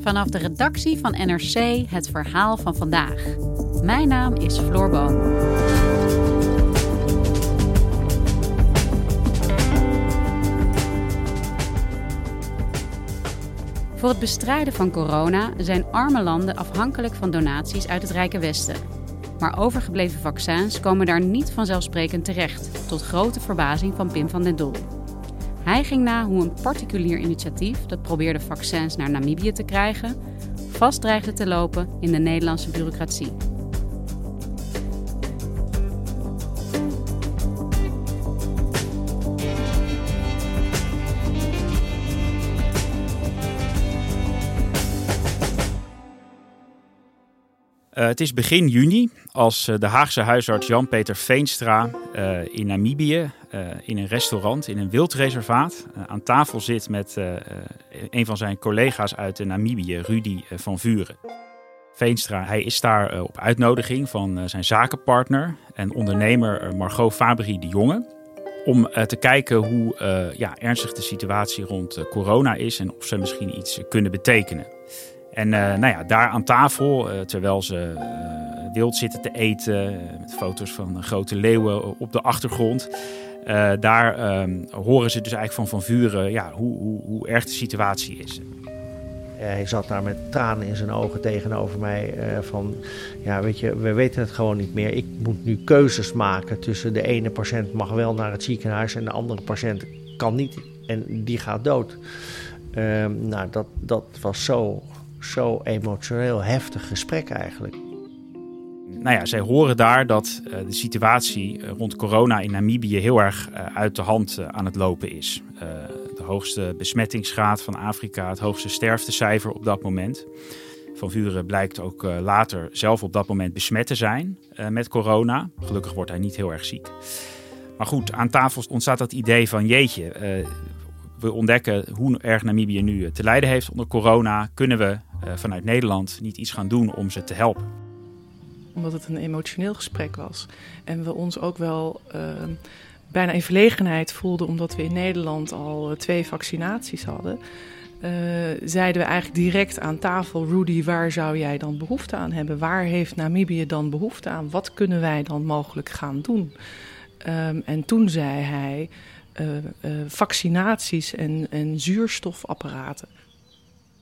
Vanaf de redactie van NRC het verhaal van vandaag. Mijn naam is Floor Boon. Voor het bestrijden van corona zijn arme landen afhankelijk van donaties uit het rijke Westen. Maar overgebleven vaccins komen daar niet vanzelfsprekend terecht, tot grote verbazing van Pim van den Doel. Hij ging na hoe een particulier initiatief dat probeerde vaccins naar Namibië te krijgen, vast dreigde te lopen in de Nederlandse bureaucratie. Uh, het is begin juni als uh, de Haagse huisarts Jan-Peter Veenstra uh, in Namibië in een restaurant, in een wildreservaat, aan tafel zit met een van zijn collega's uit Namibië, Rudy van Vuren. Veenstra, hij is daar op uitnodiging van zijn zakenpartner en ondernemer Margot Fabry de Jonge. Om te kijken hoe ja, ernstig de situatie rond corona is en of ze misschien iets kunnen betekenen. En uh, nou ja, daar aan tafel, uh, terwijl ze uh, wild zitten te eten, met foto's van grote leeuwen op de achtergrond. daar ehm, horen ze dus eigenlijk van Van Vuren ja, hoe, hoe, hoe erg de situatie is. Hij zat daar met tranen in zijn ogen tegenover mij. van, ja, weet je, we weten het gewoon niet meer. Ik moet nu keuzes maken tussen de ene patiënt mag wel naar het ziekenhuis en de andere patiënt kan niet en die gaat dood. Ehm, nou, dat, dat was zo zo emotioneel heftig gesprek eigenlijk. Nou ja, zij horen daar dat uh, de situatie rond corona in Namibië heel erg uh, uit de hand aan het lopen is. de hoogste besmettingsgraad van Afrika, het hoogste sterftecijfer op dat moment. Van Vuren blijkt ook later zelf op dat moment besmet te zijn met corona. Gelukkig wordt hij niet heel erg ziek. Maar goed, aan tafel ontstaat dat idee van jeetje, we ontdekken hoe erg Namibië nu te lijden heeft onder corona. Kunnen we vanuit Nederland niet iets gaan doen om ze te helpen? Omdat het een emotioneel gesprek was. En we ons ook wel uh, bijna in verlegenheid voelden, omdat we in Nederland al twee vaccinaties hadden. Uh, zeiden we eigenlijk direct aan tafel: Rudy, waar zou jij dan behoefte aan hebben? Waar heeft Namibië dan behoefte aan? Wat kunnen wij dan mogelijk gaan doen? Um, en toen zei hij: vaccinaties en, en zuurstofapparaten.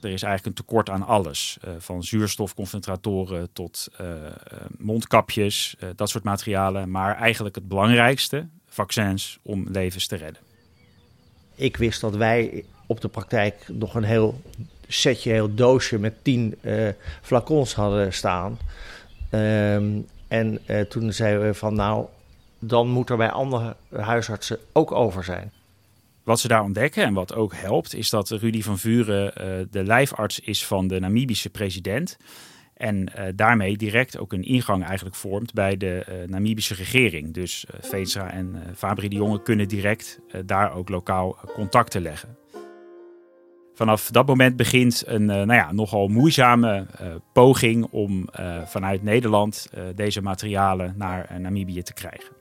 Er is eigenlijk een tekort aan alles. Uh, van zuurstofconcentratoren tot uh, mondkapjes, uh, dat soort materialen. Maar eigenlijk het belangrijkste, vaccins om levens te redden. Ik wist dat wij op de praktijk nog een heel setje, heel doosje met tien flacons hadden staan. Um, en toen zeiden we van nou, dan moet er bij andere huisartsen ook over zijn. Wat ze daar ontdekken en wat ook helpt, is dat Rudy van Vuren uh, de lijfarts is van de Namibische president. En uh, daarmee direct ook een ingang eigenlijk vormt bij de uh, Namibische regering. Dus uh, en Fabri de Jonge kunnen direct daar ook lokaal contacten leggen. Vanaf dat moment begint een nou ja, nogal moeizame poging om vanuit Nederland deze materialen naar Namibië te krijgen.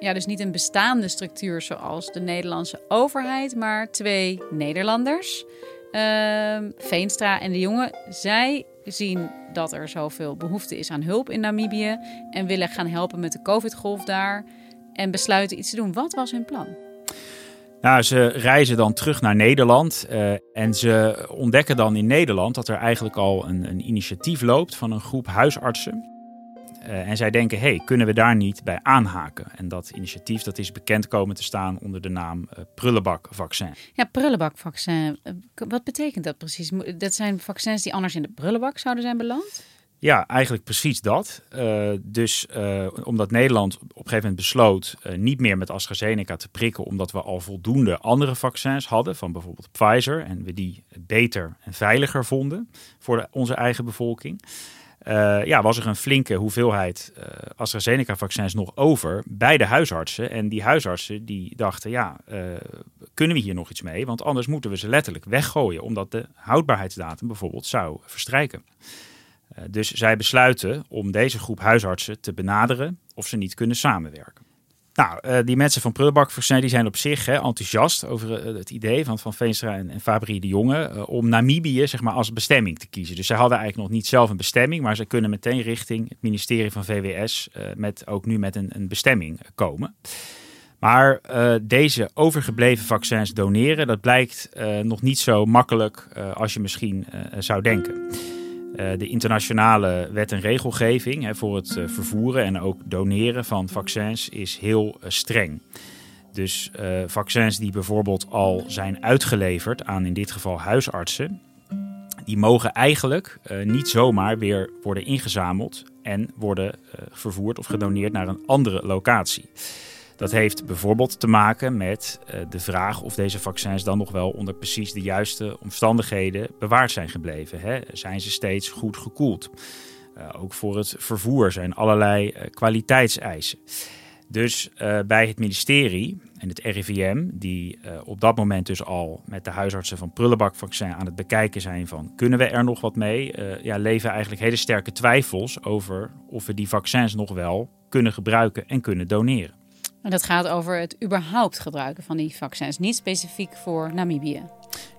Ja, dus niet een bestaande structuur zoals de Nederlandse overheid, maar twee Nederlanders. Uh, Veenstra en de jongen, zij zien dat er zoveel behoefte is aan hulp in Namibië en willen gaan helpen met de COVID-golf daar en besluiten iets te doen. Wat was hun plan? Nou, ze reizen dan terug naar Nederland uh, en ze ontdekken dan in Nederland dat er eigenlijk al een, een initiatief loopt van een groep huisartsen en zij denken, hey, kunnen we daar niet bij aanhaken? En dat initiatief dat is bekend komen te staan onder de naam uh, prullenbakvaccin. Ja, prullenbakvaccin. Uh, wat betekent dat precies? Dat zijn vaccins die anders in de prullenbak zouden zijn beland? Ja, eigenlijk precies dat. Uh, dus uh, omdat Nederland op een gegeven moment besloot uh, niet meer met AstraZeneca te prikken, omdat we al voldoende andere vaccins hadden, van bijvoorbeeld Pfizer, en we die beter en veiliger vonden voor de, onze eigen bevolking. Ja, was er een flinke hoeveelheid AstraZeneca-vaccins nog over bij de huisartsen. En die huisartsen die dachten, ja, kunnen we hier nog iets mee? Want anders moeten we ze letterlijk weggooien, omdat de houdbaarheidsdatum bijvoorbeeld zou verstrijken. Eh, dus zij besluiten om deze groep huisartsen te benaderen of ze niet kunnen samenwerken. Nou, uh, die mensen van Prullenbak die zijn op zich hè, enthousiast over uh, het idee van Van Veenstra en, en de Jonge uh, om Namibië zeg maar, als bestemming te kiezen. Dus zij hadden eigenlijk nog niet zelf een bestemming, maar ze kunnen meteen richting het ministerie van VWS met, ook nu met een, een bestemming komen. Maar deze overgebleven vaccins doneren, dat blijkt nog niet zo makkelijk als je misschien zou denken. Eh, de internationale wet en regelgeving hè, voor het eh, vervoeren en ook doneren van vaccins is heel eh, streng. Dus vaccins die bijvoorbeeld al zijn uitgeleverd aan in dit geval huisartsen, die mogen eigenlijk niet zomaar weer worden ingezameld en worden vervoerd of gedoneerd naar een andere locatie. Dat heeft bijvoorbeeld te maken met uh, de vraag of deze vaccins dan nog wel onder precies de juiste omstandigheden bewaard zijn gebleven. Hè? Zijn ze steeds goed gekoeld? Uh, ook voor het vervoer zijn allerlei uh, kwaliteitseisen. Dus bij het ministerie en het RIVM, die op dat moment dus al met de huisartsen van prullenbakvaccin aan het bekijken zijn van kunnen we er nog wat mee, ja, leven eigenlijk hele sterke twijfels over of we die vaccins nog wel kunnen gebruiken en kunnen doneren. En dat gaat over het überhaupt gebruiken van die vaccins, niet specifiek voor Namibië.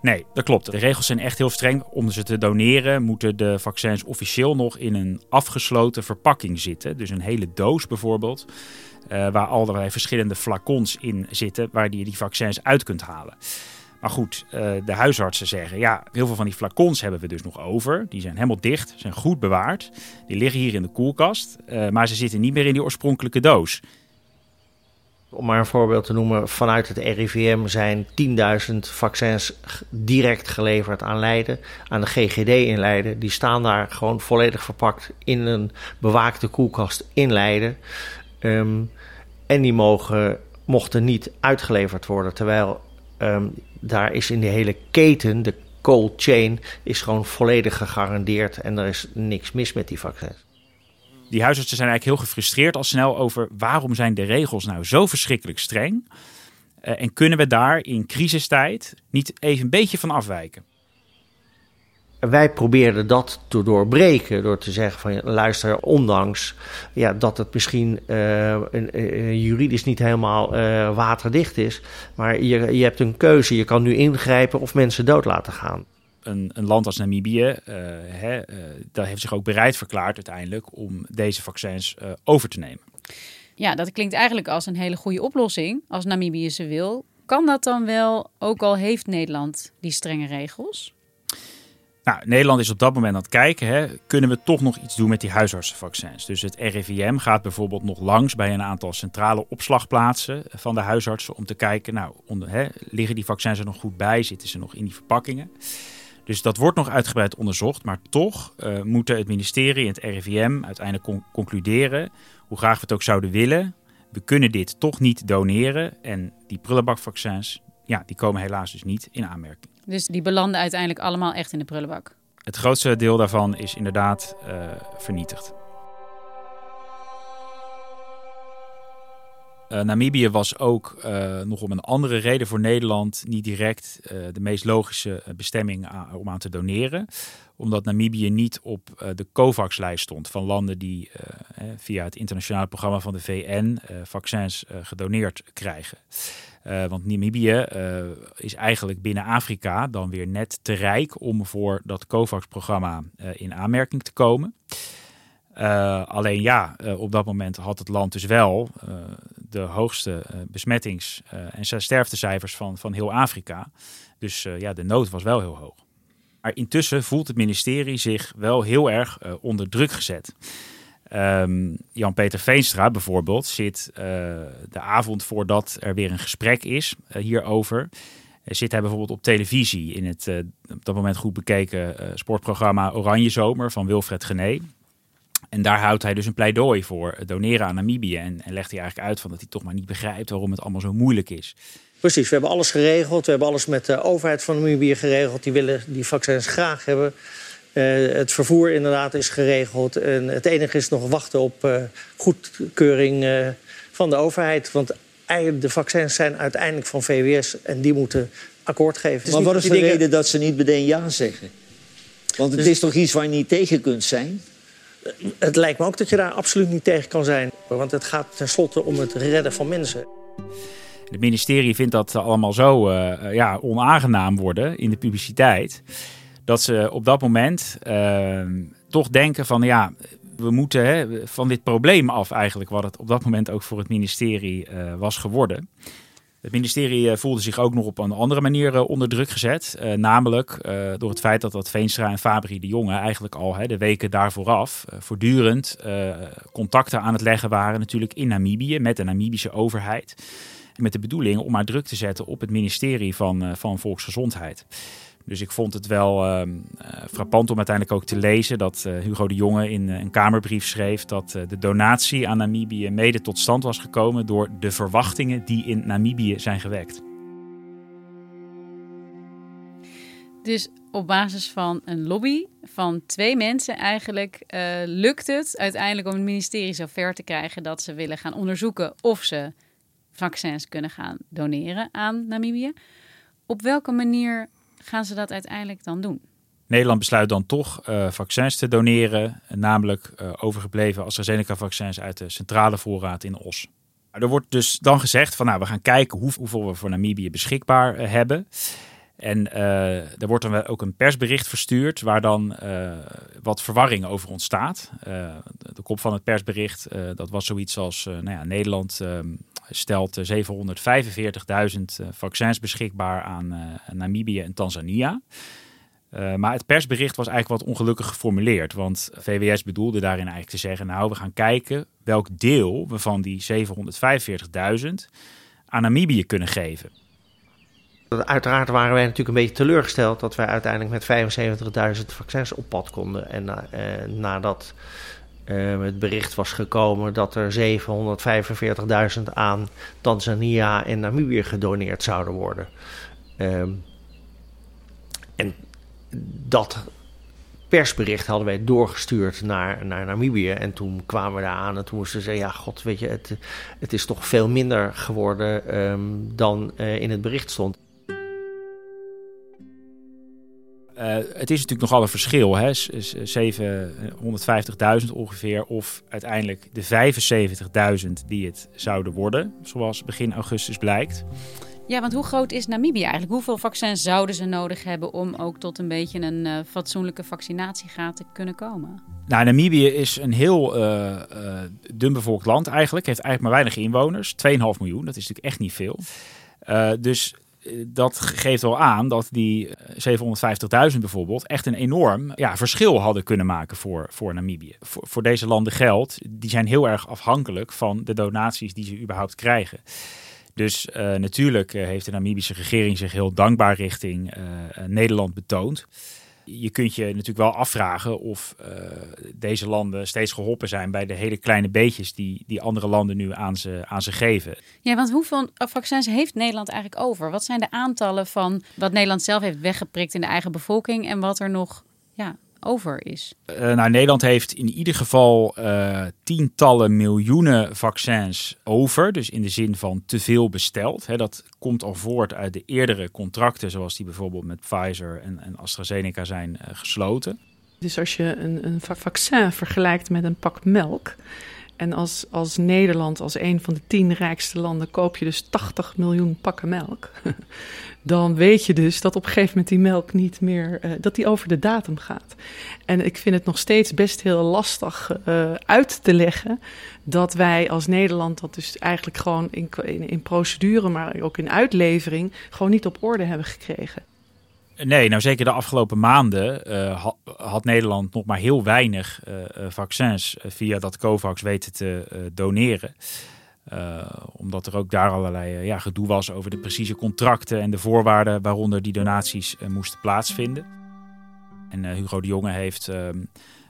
Nee, dat klopt. De regels zijn echt heel streng. Om ze te doneren moeten de vaccins officieel nog in een afgesloten verpakking zitten. Dus een hele doos bijvoorbeeld, uh, waar allerlei verschillende flacons in zitten, waar je die vaccins uit kunt halen. Maar goed, uh, de huisartsen zeggen, ja, heel veel van die flacons hebben we dus nog over. Die zijn helemaal dicht, zijn goed bewaard. Die liggen hier in de koelkast, uh, maar ze zitten niet meer in die oorspronkelijke doos. Om maar een voorbeeld te noemen, vanuit het RIVM zijn 10.000 vaccins direct geleverd aan Leiden, aan de GGD in Leiden. Die staan daar gewoon volledig verpakt in een bewaakte koelkast in Leiden. Um, en die mogen, mochten niet uitgeleverd worden, terwijl um, daar is in de hele keten, de cold chain, is gewoon volledig gegarandeerd en er is niks mis met die vaccins die huisartsen zijn eigenlijk heel gefrustreerd al snel over waarom zijn de regels nou zo verschrikkelijk streng? Uh, en kunnen we daar in crisistijd niet even een beetje van afwijken? Wij probeerden dat te doorbreken door te zeggen van luister, ondanks ja, dat het misschien uh, juridisch niet helemaal uh, waterdicht is, maar je, je hebt een keuze. Je kan nu ingrijpen of mensen dood laten gaan een, een land als Namibië uh, hè, uh, dat heeft zich ook bereid verklaard uiteindelijk om deze vaccins uh, over te nemen. Ja, dat klinkt eigenlijk als een hele goede oplossing als Namibië ze wil. Kan dat dan wel, ook al heeft Nederland die strenge regels? Nou, Nederland is op dat moment aan het kijken, hè, kunnen we toch nog iets doen met die huisartsenvaccins? Dus het RIVM gaat bijvoorbeeld nog langs bij een aantal centrale opslagplaatsen van de huisartsen om te kijken, nou, onder, hè, liggen die vaccins er nog goed bij? Zitten ze nog in die verpakkingen? Dus dat wordt nog uitgebreid onderzocht, maar toch uh, moeten het ministerie en het RIVM uiteindelijk concluderen, hoe graag we het ook zouden willen, we kunnen dit toch niet doneren. En die prullenbakvaccins, ja, die komen helaas dus niet in aanmerking. Dus die belanden uiteindelijk allemaal echt in de prullenbak? Het grootste deel daarvan is inderdaad uh, vernietigd. Uh, Namibië was ook uh, nog om een andere reden voor Nederland niet direct uh, de meest logische bestemming om aan te doneren. Omdat Namibië niet op de COVAX-lijst stond van landen die via het internationale programma van de VN vaccins gedoneerd krijgen. want Namibië is eigenlijk binnen Afrika dan weer net te rijk om voor dat COVAX-programma in aanmerking te komen. Uh, alleen ja, uh, op dat moment had het land dus wel uh, de hoogste besmettings- en sterftecijfers van, van heel Afrika. Dus ja, de nood was wel heel hoog. Maar intussen voelt het ministerie zich wel heel erg onder druk gezet. Um, Jan-Peter Veenstra bijvoorbeeld zit de avond voordat er weer een gesprek is hierover zit hij bijvoorbeeld op televisie in het op dat moment goed bekeken sportprogramma Oranje Zomer van Wilfred Gené. En daar houdt hij dus een pleidooi voor doneren aan Namibië. En, en legt hij eigenlijk uit van dat hij toch maar niet begrijpt waarom het allemaal zo moeilijk is. Precies, we hebben alles geregeld. We hebben alles met de overheid van Namibië geregeld. Die willen die vaccins graag hebben. Uh, het vervoer inderdaad is geregeld. En het enige is nog wachten op uh, goedkeuring uh, van de overheid. Want de vaccins zijn uiteindelijk van VWS en die moeten akkoord geven. Maar wat is de dingen... reden dat ze niet meteen ja zeggen? Want het dus... is toch iets waar je niet tegen kunt zijn? Het lijkt me ook dat je daar absoluut niet tegen kan zijn. Want het gaat tenslotte om het redden van mensen. Het ministerie vindt dat allemaal zo uh, ja, onaangenaam worden in de publiciteit. Dat ze op dat moment uh, toch denken van ja, we moeten hè, van dit probleem af eigenlijk. Wat het op dat moment ook voor het ministerie uh, was geworden. Het ministerie voelde zich ook nog op een andere manier onder druk gezet. Uh, namelijk door het feit dat dat Veenstra en Fabri de Jonge eigenlijk al hè, de weken daarvooraf uh, voortdurend contacten aan het leggen waren. Natuurlijk in Namibië met de Namibische overheid. Met de bedoeling om maar druk te zetten op het ministerie van, van Volksgezondheid. Dus ik vond het wel uh, frappant om uiteindelijk ook te lezen dat uh, Hugo de Jonge in uh, een Kamerbrief schreef dat de donatie aan Namibië mede tot stand was gekomen door de verwachtingen die in Namibië zijn gewekt. Dus op basis van een lobby van twee mensen eigenlijk lukt het uiteindelijk om het ministerie zo ver te krijgen dat ze willen gaan onderzoeken of ze vaccins kunnen gaan doneren aan Namibië. Op welke manier gaan ze dat uiteindelijk dan doen? Nederland besluit dan toch uh, vaccins te doneren, namelijk uh, overgebleven AstraZeneca-vaccins uit de centrale voorraad in Os. Er wordt dus dan gezegd van nou, we gaan kijken hoe, hoeveel we voor Namibië beschikbaar uh, hebben. En er wordt dan ook een persbericht verstuurd waar dan wat verwarring over ontstaat. de kop van het persbericht, dat was zoiets als nou ja, Nederland ehm, stelt 745.000 vaccins beschikbaar aan Namibië en Tanzania. Maar het persbericht was eigenlijk wat ongelukkig geformuleerd. Want VWS bedoelde daarin eigenlijk te zeggen: Nou, we gaan kijken welk deel we van die 745.000 aan Namibië kunnen geven. Uiteraard waren wij natuurlijk een beetje teleurgesteld dat wij uiteindelijk met 75.000 vaccins op pad konden. En nadat uh, het bericht was gekomen dat er 745.000 aan Tanzania en Namibië gedoneerd zouden worden. Um, en dat persbericht hadden wij doorgestuurd naar, naar Namibië. En toen kwamen we daar aan en toen moesten ze zeggen... ja, god, weet je, het, het is toch veel minder geworden um, dan uh, in het bericht stond. Het is natuurlijk nogal een verschil, hè? 750.000 ongeveer, of uiteindelijk de 75.000 die het zouden worden, zoals begin augustus blijkt. Ja, want hoe groot is Namibië eigenlijk? Hoeveel vaccins zouden ze nodig hebben om ook tot een beetje een uh, fatsoenlijke vaccinatiegraad te kunnen komen? Nou, Namibië is een heel uh, uh, dun bevolkt land eigenlijk. Heeft eigenlijk maar weinig inwoners. 2,5 miljoen, dat is natuurlijk echt niet veel. dus dat geeft wel aan dat die 750.000 bijvoorbeeld echt een enorm ja, verschil hadden kunnen maken voor, voor Namibië. Voor, voor deze landen geldt, die zijn heel erg afhankelijk van de donaties die ze überhaupt krijgen. Dus uh, natuurlijk uh, heeft de Namibische regering zich heel dankbaar richting Nederland betoond. Je kunt je natuurlijk wel afvragen of deze landen steeds geholpen zijn bij de hele kleine beetjes die, die andere landen nu aan ze, aan ze geven. Ja, want hoeveel vaccins heeft Nederland eigenlijk over? Wat zijn de aantallen van wat Nederland zelf heeft weggeprikt in de eigen bevolking en wat er nog ja, over is? Uh, nou, Nederland heeft in ieder geval uh, tientallen miljoenen vaccins over. Dus in de zin van te veel besteld. He, dat komt al voort uit de eerdere contracten, zoals die bijvoorbeeld met Pfizer en, en AstraZeneca zijn uh, gesloten. Dus als je een, een vaccin vergelijkt met een pak melk. En als, als Nederland, als een van de tien rijkste landen, koop je dus 80 miljoen pakken melk. dan weet je dus dat op een gegeven moment die melk niet meer, uh, dat die over de datum gaat. En ik vind het nog steeds best heel lastig uh, uit te leggen dat wij als Nederland dat dus eigenlijk gewoon in, in, in procedure, maar ook in uitlevering, gewoon niet op orde hebben gekregen. Nee, nou zeker de afgelopen maanden uh, had Nederland nog maar heel weinig uh, vaccins via dat COVAX weten te doneren. omdat er ook daar allerlei ja, gedoe was over de precieze contracten en de voorwaarden waaronder die donaties moesten plaatsvinden. En Hugo de Jonge heeft ehm,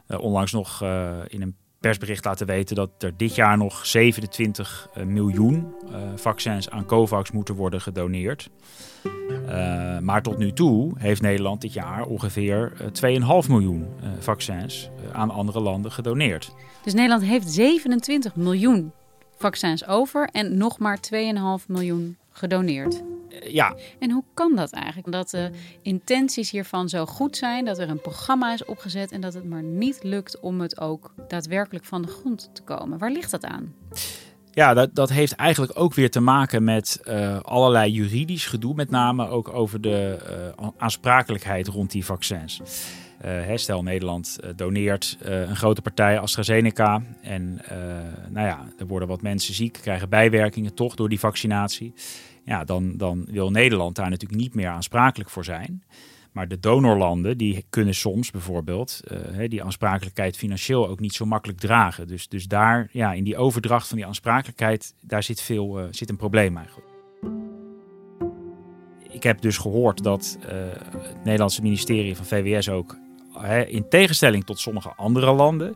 onlangs nog in een persbericht laten weten dat er dit jaar nog 27 miljoen vaccins aan COVAX moeten worden gedoneerd. maar tot nu toe heeft Nederland dit jaar ongeveer 2,5 miljoen vaccins aan andere landen gedoneerd. Dus Nederland heeft 27 miljoen vaccins over en nog maar 2,5 miljoen gedoneerd. Eh, ja. En hoe kan dat eigenlijk? Dat de intenties hiervan zo goed zijn, dat er een programma is opgezet en dat het maar niet lukt om het ook daadwerkelijk van de grond te komen. Waar ligt dat aan? Ja, dat, dat heeft eigenlijk ook weer te maken met uh, allerlei juridisch gedoe, met name ook over de uh, aansprakelijkheid rond die vaccins. Uh, stel Nederland doneert een grote partij AstraZeneca en nou ja, er worden wat mensen ziek, krijgen bijwerkingen toch door die vaccinatie ja, dan, dan wil Nederland daar natuurlijk niet meer aansprakelijk voor zijn. Maar de donorlanden die kunnen soms bijvoorbeeld uh, die aansprakelijkheid financieel ook niet zo makkelijk dragen. Dus, dus daar, ja, in die overdracht van die aansprakelijkheid, daar zit, veel, uh, zit een probleem eigenlijk. Ik heb dus gehoord dat uh, het Nederlandse ministerie van VWS ook, in tegenstelling tot sommige andere landen,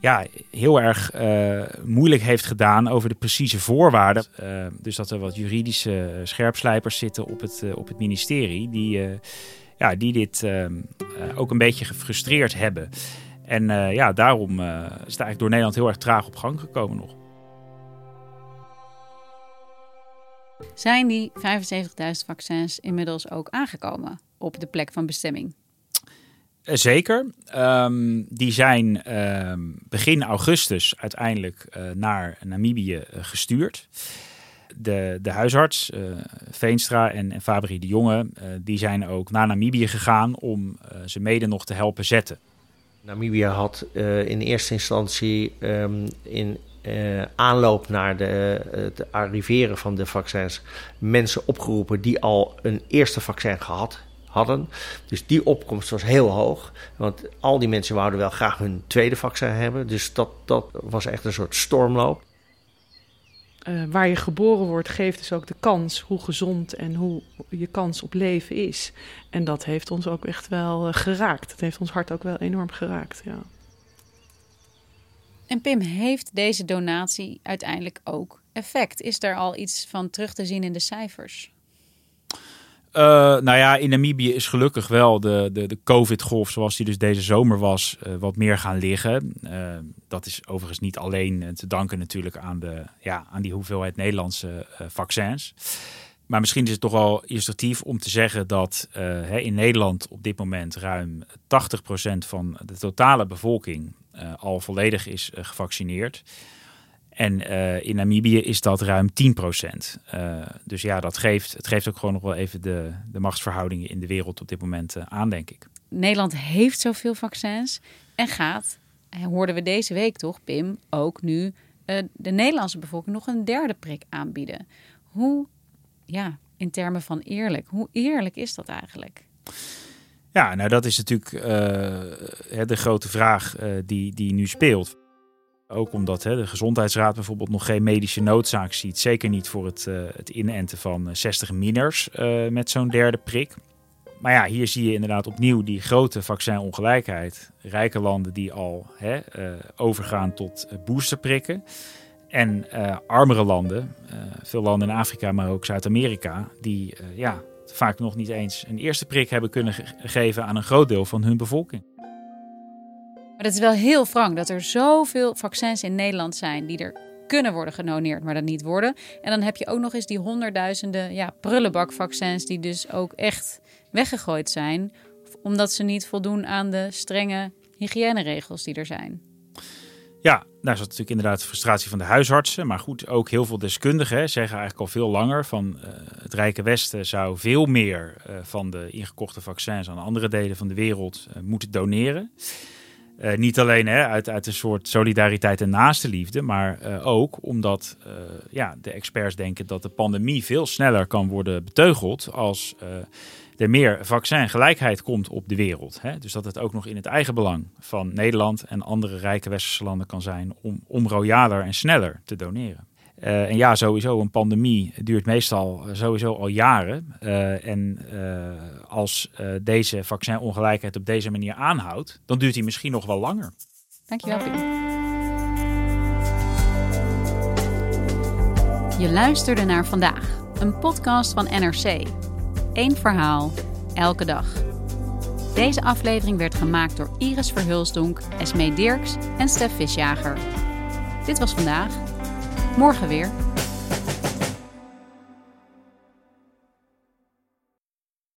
ja, heel erg uh, moeilijk heeft gedaan over de precieze voorwaarden. Uh, dus dat er wat juridische scherpslijpers zitten op het, uh, op het ministerie, die, ja, die dit ook een beetje gefrustreerd hebben. En ja, daarom is het eigenlijk door Nederland heel erg traag op gang gekomen nog. Zijn die 75.000 vaccins inmiddels ook aangekomen op de plek van bestemming? Eh, zeker. Um, die zijn um, begin augustus uiteindelijk uh, naar Namibië uh, gestuurd. De, de huisarts, Veenstra en, en Fabri de Jonge, die zijn ook naar Namibië gegaan om ze mede nog te helpen zetten. Namibië had in eerste instantie um, in aanloop naar de, het arriveren van de vaccins mensen opgeroepen die al een eerste vaccin gehad hadden. Dus die opkomst was heel hoog. Want al die mensen wouden wel graag hun tweede vaccin hebben. Dus dat, dat was echt een soort stormloop. Uh, waar je geboren wordt, geeft dus ook de kans hoe gezond en hoe je kans op leven is. En dat heeft ons ook echt wel uh, geraakt. Het heeft ons hart ook wel enorm geraakt. Ja. En Pim, heeft deze donatie uiteindelijk ook effect? Is er al iets van terug te zien in de cijfers? Uh, nou ja, in Namibië is gelukkig wel de, de, de COVID-golf, zoals die dus deze zomer was, uh, wat meer gaan liggen. Uh, dat is overigens niet alleen te danken natuurlijk aan, de, ja, aan die hoeveelheid Nederlandse vaccins. Maar misschien is het toch wel illustratief om te zeggen dat in Nederland op dit moment ruim 80% van de totale bevolking al volledig is gevaccineerd. En uh, in Namibië is dat ruim 10 procent. Uh, dus ja, dat geeft, het geeft ook gewoon nog wel even de, de machtsverhoudingen in de wereld op dit moment uh, aan, denk ik. Nederland heeft zoveel vaccins en gaat, hoorden we deze week toch, Pim, ook nu de Nederlandse bevolking nog een derde prik aanbieden. Hoe, ja, in termen van eerlijk, hoe eerlijk is dat eigenlijk? Ja, nou dat is natuurlijk de grote vraag die, die nu speelt. Ook omdat hè, de Gezondheidsraad bijvoorbeeld nog geen medische noodzaak ziet. Zeker niet voor het, uh, het inenten van 60 eh, miners uh, met zo'n derde prik. Maar ja, hier zie je inderdaad opnieuw die grote vaccinongelijkheid. Rijke landen die al hè, overgaan tot boosterprikken. En armere landen, veel landen in Afrika, maar ook Zuid-Amerika, die ja, vaak nog niet eens een eerste prik hebben kunnen ge geven aan een groot deel van hun bevolking. Maar het is wel heel frank dat er zoveel vaccins in Nederland zijn die er kunnen worden genoneerd, maar dat niet worden. En dan heb je ook nog eens die honderdduizenden ja, prullenbakvaccins die dus ook echt weggegooid zijn, omdat ze niet voldoen aan de strenge hygiëneregels die er zijn. Ja, daar zat natuurlijk inderdaad de frustratie van de huisartsen. Maar goed, ook heel veel deskundigen zeggen eigenlijk al veel langer van uh, het Rijke Westen zou veel meer uh, van de ingekochte vaccins aan andere delen van de wereld uh, moeten doneren. Uh, niet alleen hè, uit, uit een soort solidariteit en naaste liefde, maar uh, ook omdat uh, ja, de experts denken dat de pandemie veel sneller kan worden beteugeld als er meer vaccingelijkheid komt op de wereld. Hè? Dus dat het ook nog in het eigen belang van Nederland en andere rijke westerse landen kan zijn om, om royaler en sneller te doneren. Eh, en ja, sowieso, een pandemie duurt meestal eh, sowieso al jaren. Eh, en als deze vaccinongelijkheid op deze manier aanhoudt, dan duurt die misschien nog wel langer. Dankjewel, Je luisterde naar Vandaag, een podcast van NRC. Eén verhaal, elke dag. Deze aflevering werd gemaakt door Iris Verhulsdonk, Esme Dirks en Stef Visjager. Dit was Vandaag Morgen weer.